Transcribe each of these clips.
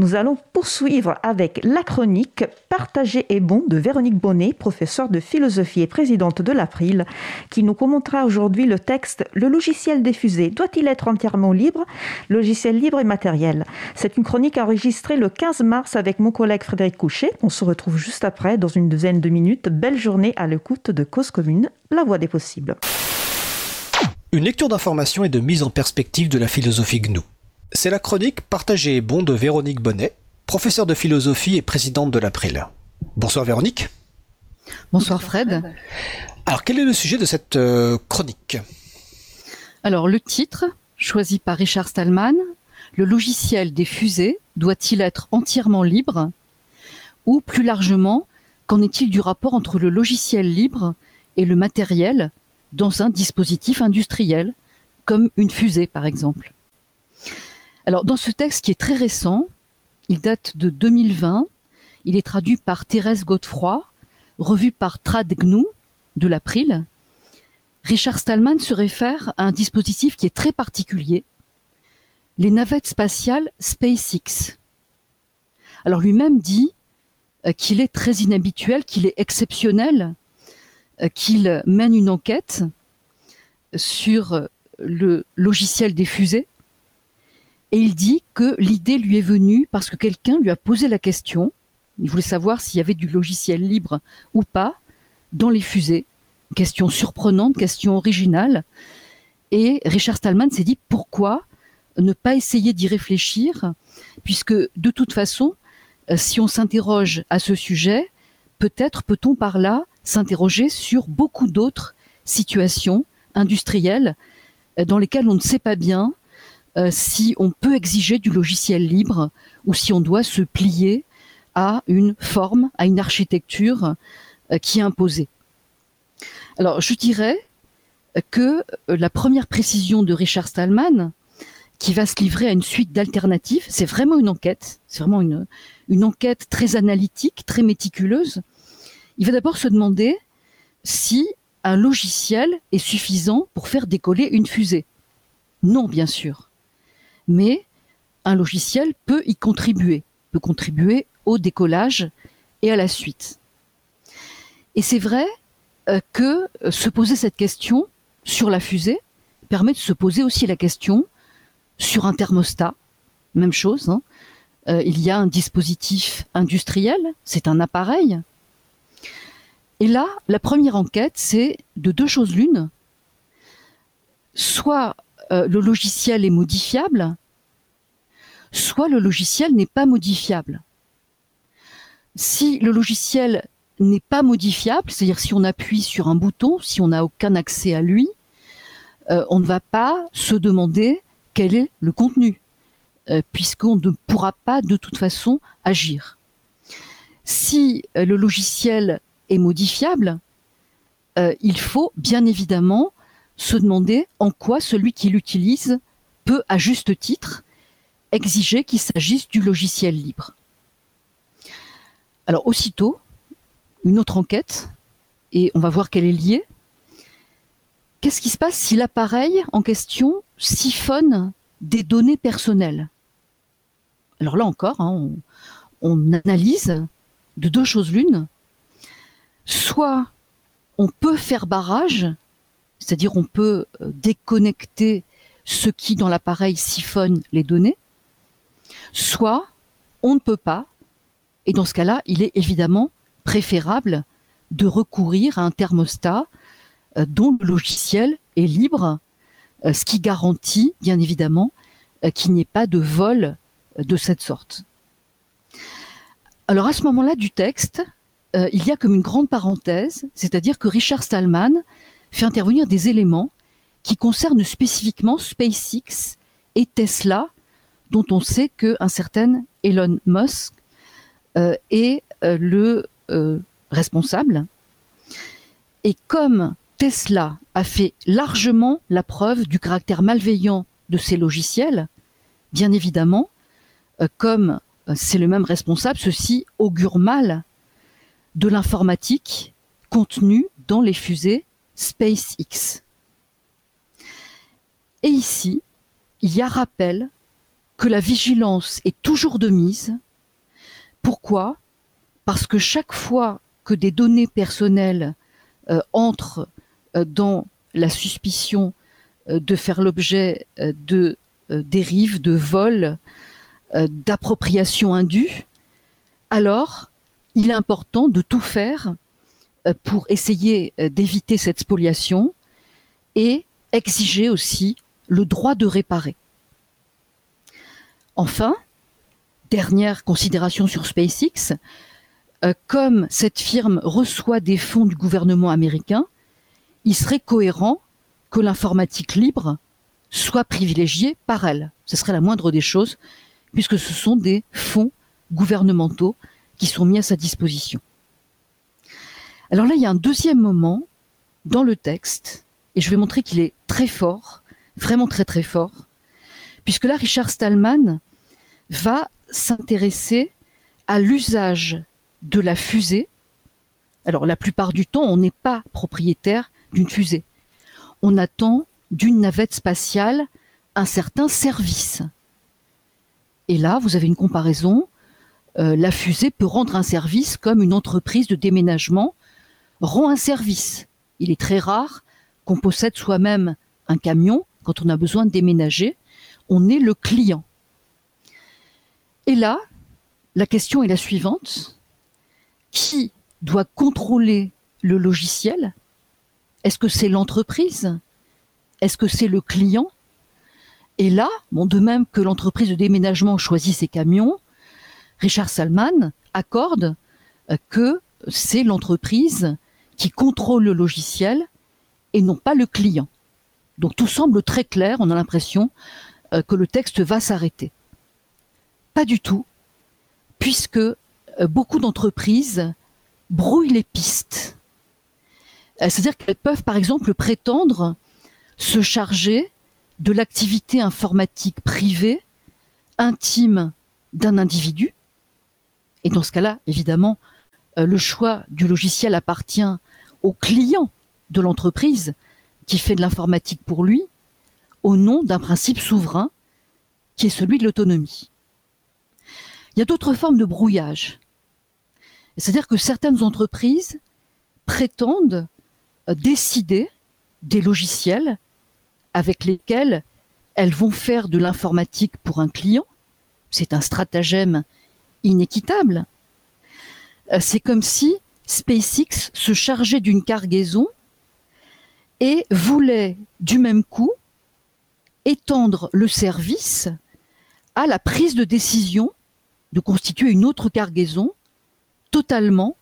Nous allons poursuivre avec la chronique Partager est bon de Véronique Bonnet, professeure de philosophie et présidente de l'April, qui nous commentera aujourd'hui le texte Le logiciel diffusé doit-il être entièrement libre? Logiciel libre et matériel. C'est une chronique enregistrée le 15 mars avec mon collègue Frédéric Couchet. On se retrouve juste après, dans une douzaine de minutes. Belle journée à l'écoute de Cause Commune, la voix des possibles. Une lecture d'information et de mise en perspective de la philosophie GNU. C'est la chronique Partagée et bon de Véronique Bonnet, professeure de philosophie et présidente de l'April. Bonsoir Véronique. Bonsoir Fred. Alors quel est le sujet de cette euh, chronique? Alors le titre, choisi par Richard Stallman, le logiciel des fusées doit-il être entièrement libre Ou plus largement, qu'en est-il du rapport entre le logiciel libre et le matériel dans un dispositif industriel, comme une fusée par exemple? Dans ce texte qui est très récent, il date de 2020, il est traduit par Thérèse Godefroy, revu par Tradgnu de l'April. Richard Stallman se réfère à un dispositif qui est très particulier, les navettes spatiales SpaceX. Alors lui-même dit euh, qu'il est très inhabituel, qu'il est exceptionnel, euh, qu'il mène une enquête sur le logiciel des fusées et il dit que l'idée lui est venue parce que quelqu'un lui a posé la question. Il voulait savoir s'il y avait du logiciel libre ou pas dans les fusées. Question surprenante, question originale. Et Richard Stallman s'est dit pourquoi ne pas essayer d'y réfléchir, puisque de toute façon, euh, si on s'interroge à ce sujet, peut-être peut-on par là s'interroger sur beaucoup d'autres situations industrielles euh, dans lesquelles on ne sait pas bien si on peut exiger du logiciel libre ou si on doit se plier à une forme, à une architecture euh, qui est imposée. Alors je dirais que euh, la première précision de Richard Stallman, qui va se livrer à une suite d'alternatives, c'est vraiment une enquête, c'est vraiment une enquête très analytique, très méticuleuse. Il va d'abord se demander si un logiciel est suffisant pour faire décoller une fusée. Non, bien sûr mais un logiciel peut y contribuer, peut contribuer au décollage et à la suite. Et c'est vrai euh, que euh, se poser cette question sur la fusée permet de se poser aussi la question sur un thermostat. Même chose. Hein. Euh, il y a un dispositif industriel, c'est un appareil. Et là, la première enquête, c'est de deux choses l'une. Soit le logiciel est modifiable, soit le logiciel n'est pas modifiable. Si le logiciel n'est pas modifiable, c'est-à-dire si on appuie sur un bouton, si on n'a aucun accès à lui, euh, on ne va pas se demander quel est le contenu, euh, puisqu'on ne pourra pas de toute façon agir. Si euh, le logiciel est modifiable, il faut bien évidemment se demander en quoi celui qui l'utilise peut, à juste titre, exiger qu'il s'agisse du logiciel libre. Alors aussitôt, une autre enquête, et on va voir qu'elle est liée. Qu'est-ce qui se passe si l'appareil en question siphonne des données personnelles? Alors là encore, hein, on, analyse de deux choses l'une. Soit on peut faire barrage, c'est-à-dire on peut euh, déconnecter ce qui dans l'appareil siphonne les données, soit on ne peut pas, et dans ce cas-là, il est évidemment préférable de recourir à un thermostat euh, dont le logiciel est libre, euh, ce qui garantit bien évidemment euh, qu'il n'y ait pas de vol de cette sorte. Alors à ce moment-là du texte, il y a comme une grande parenthèse, c'est-à-dire que Richard Stallman fait intervenir des éléments qui concernent spécifiquement SpaceX et Tesla dont on sait qu'un certain Elon Musk euh, est euh, le euh, responsable. Et comme Tesla a fait largement la preuve du caractère malveillant de ses logiciels, bien évidemment, comme c'est le même responsable, ceci augure mal de l'informatique contenue dans les fusées SpaceX. Et ici, il y a rappel que la vigilance est toujours de mise. Pourquoi? Parce que chaque fois que des données personnelles euh, entrent euh, dans la suspicion euh, de faire l'objet de dérives, de vols, d'appropriation indue, alors il est important de tout faire pour essayer d'éviter cette spoliation et exiger aussi le droit de réparer. Enfin, dernière considération sur SpaceX, euh, comme cette firme reçoit des fonds du gouvernement américain, il serait cohérent que l'informatique libre soit privilégiée par elle. Ce serait la moindre des choses, puisque ce sont des fonds gouvernementaux qui sont mis à sa disposition. Alors là, il y a un deuxième moment dans le texte, et je vais montrer qu'il est très fort, vraiment très très fort, puisque là, Richard Stallman va s'intéresser à l'usage de la fusée. Alors la plupart du temps, on n'est pas propriétaire d'une fusée. On attend d'une navette spatiale un certain service. Et là, vous avez une comparaison. Euh, la fusée peut rendre un service comme une entreprise de déménagement rend un service. Il est très rare qu'on possède soi-même un camion quand on a besoin de déménager. On est le client. Et là, la question est la suivante qui doit contrôler le logiciel? Est-ce que c'est l'entreprise? Est-ce que c'est le client? Et là, bon, de même que l'entreprise de déménagement choisit ses camions, Richard Salman accorde euh, que c'est l'entreprise qui contrôle le logiciel et non pas le client. Donc tout semble très clair, on a l'impression euh, que le texte va s'arrêter. Pas du tout, puisque euh, beaucoup d'entreprises brouillent les pistes. Euh, c'est-à-dire qu'elles peuvent, par exemple, prétendre se charger de l'activité informatique privée, intime d'un individu. Et dans ce cas-là, évidemment, euh, le choix du logiciel appartient au client de l'entreprise qui fait de l'informatique pour lui, au nom d'un principe souverain qui est celui de l'autonomie. Il y a d'autres formes de brouillage. C'est-à-dire que certaines entreprises prétendent euh, décider des logiciels avec lesquels elles vont faire de l'informatique pour un client. C'est un stratagème inéquitable. Euh, c'est comme si SpaceX se chargeait d'une cargaison et voulait du même coup étendre le service à la prise de décision de constituer une autre cargaison totalement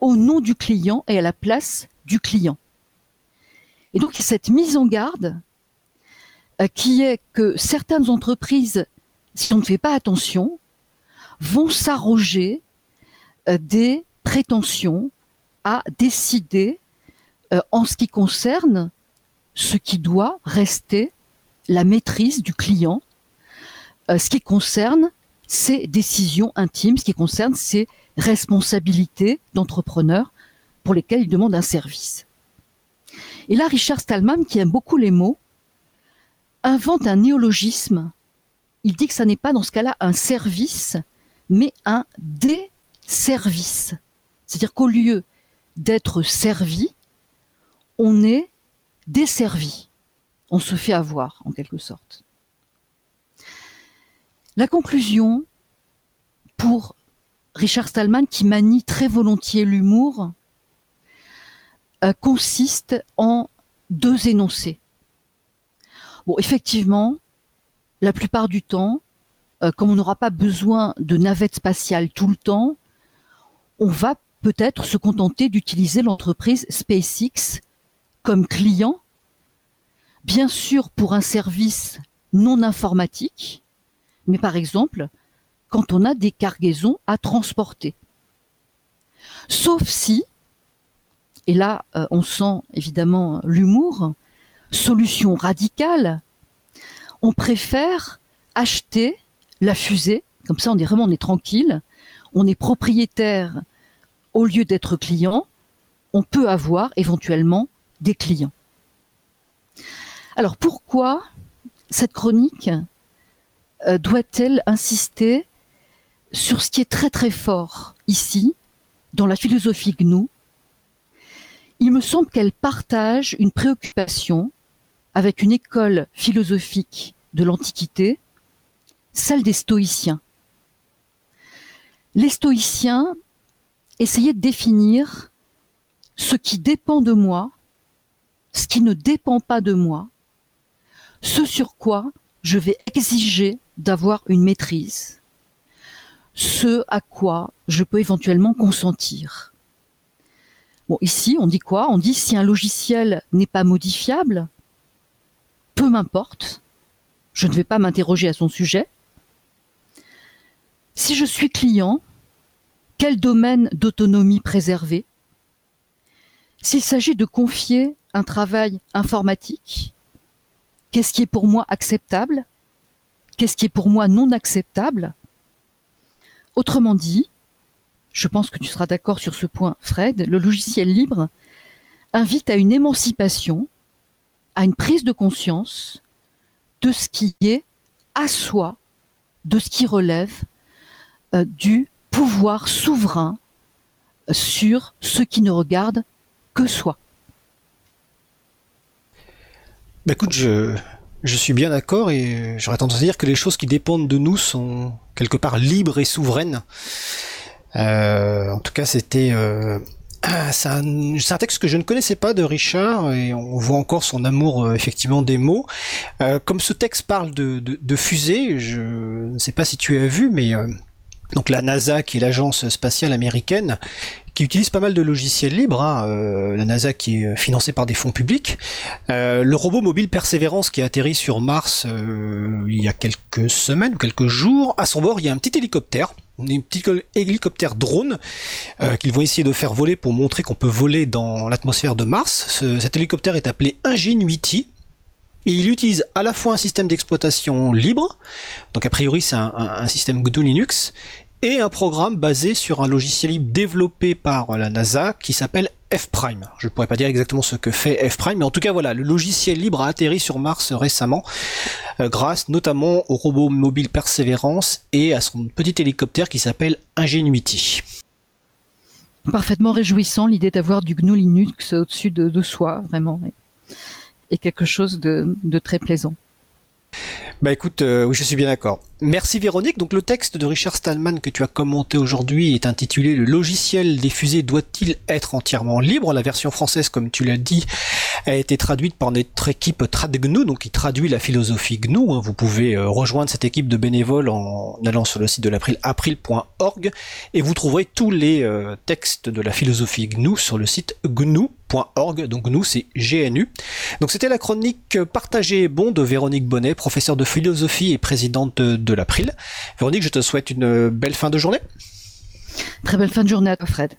au nom du client et à la place du client. Et donc cette mise en garde euh, qui est que certaines entreprises, si on ne fait pas attention, vont s'arroger euh, des prétentions à décider euh, en ce qui concerne ce qui doit rester la maîtrise du client, ce qui concerne ses décisions intimes, ce qui concerne ses responsabilités d'entrepreneur pour lesquelles il demande un service. Et là, Richard Stallman, qui aime beaucoup les mots, invente un néologisme. Il dit que ça n'est pas dans ce cas-là un service, mais un desservice. C'est-à-dire qu'au lieu d'être servi, on est desservi. On se fait avoir, en quelque sorte. La conclusion pour Richard Stallman, qui manie très volontiers l'humour, euh, consiste en deux énoncés. Bon, effectivement, la plupart du temps, euh, comme on n'aura pas besoin de navettes spatiales tout le temps, on va peut-être se contenter d'utiliser l'entreprise SpaceX comme client, bien sûr pour un service non informatique, mais par exemple quand on a des cargaisons à transporter. Sauf si, et là euh, on sent évidemment l'humour, solution radicale, on préfère acheter la fusée, comme ça on est vraiment on est tranquille, on est propriétaire au lieu d'être client, on peut avoir éventuellement des clients. Alors pourquoi cette chronique euh, doit-elle insister sur ce qui est très très fort ici, dans la philosophie GNU Il me semble qu'elle partage une préoccupation avec une école philosophique de l'Antiquité, celle des stoïciens. Les stoïciens essayaient de définir ce qui dépend de moi, ce qui ne dépend pas de moi, ce sur quoi je vais exiger d'avoir une maîtrise, ce à quoi je peux éventuellement consentir. Bon, ici, on dit quoi? On dit si un logiciel n'est pas modifiable, peu m'importe, je ne vais pas m'interroger à son sujet. Si je suis client, quel domaine d'autonomie préserver? S'il s'agit de confier un travail informatique, qu'est-ce qui est pour moi acceptable? Qu'est-ce qui est pour moi non acceptable Autrement dit, je pense que tu seras d'accord sur ce point, Fred, le logiciel libre invite à une émancipation, à une prise de conscience de ce qui est à soi, de ce qui relève euh, du pouvoir souverain sur ce qui ne regarde que soi. Bah écoute, je, je suis bien d'accord et j'aurais tendance à dire que les choses qui dépendent de nous sont quelque part libres et souveraines. Euh, en tout cas, c'était euh, c'est un, texte que je ne connaissais pas de Richard et on voit encore son amour euh, effectivement des mots. Comme ce texte parle de, de, de fusée, je ne sais pas si tu as vu, mais donc la NASA, qui est l'agence spatiale américaine, qui utilise pas mal de logiciels libres, hein, euh, la NASA qui est financée par des fonds publics, euh, le robot mobile Persévérance qui a atterri sur Mars euh, il y a quelques semaines ou quelques jours, à son bord il y a un petit hélicoptère, un petit hélicoptère drone euh, qu'ils vont essayer de faire voler pour montrer qu'on peut voler dans l'atmosphère de Mars. Ce, cet hélicoptère est appelé Ingenuity, et il utilise à la fois un système d'exploitation libre, donc a priori c'est un, système GNU Linux, et un programme basé sur un logiciel libre développé par la NASA qui s'appelle F-Prime. Je ne pourrais pas dire exactement ce que fait F-Prime, mais en tout cas voilà, le logiciel libre a atterri sur Mars récemment, euh, grâce notamment au robot mobile Perseverance et à son petit hélicoptère qui s'appelle Ingenuity. Parfaitement réjouissant l'idée d'avoir du GNU Linux au-dessus de, de, soi, vraiment, et, quelque chose de, de très plaisant. Bah écoute, euh, oui, je suis bien d'accord. Merci Véronique. Donc le texte de Richard Stallman que tu as commenté aujourd'hui est intitulé Le logiciel des fusées doit-il être entièrement libre? La version française, comme tu l'as dit, a été traduite par notre équipe TradGNU, donc qui traduit la philosophie GNU. Vous pouvez euh, rejoindre cette équipe de bénévoles en allant sur le site de l'April, april.org, et vous trouverez tous les euh, textes de la philosophie GNU sur le site gnu.org. Donc GNU, c'est GNU. Donc c'était la chronique Partagée et bon de Véronique Bonnet, professeure de philosophie et présidente de, de l'April. Véronique, je te souhaite une belle fin de journée. Très belle fin de journée à toi, Fred.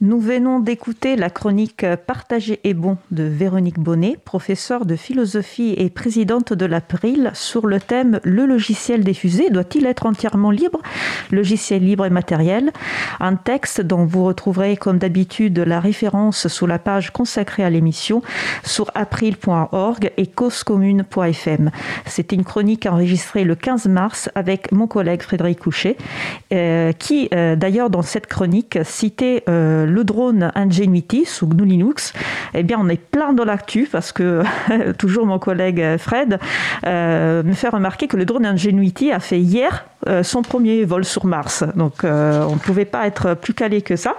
Nous venons d'écouter la chronique Partagée et bon de Véronique Bonnet, professeure de philosophie et présidente de l'April, sur le thème Le logiciel des fusées doit-il être entièrement libre? Logiciel libre et matériel. Un texte dont vous retrouverez comme d'habitude la référence sous la page consacrée à l'émission sur april.org et causecommune.fm. C'était une chronique enregistrée le 15 mars avec mon collègue Frédéric Couchet, euh, qui euh, d'ailleurs dans cette chronique citait euh, le drone Ingenuity sous GNU Linux, eh bien, on est plein dans l'actu parce que toujours mon collègue Fred euh, me fait remarquer que le drone Ingenuity a fait hier euh, son premier vol sur Mars. Donc, euh, on ne pouvait pas être plus calé que ça.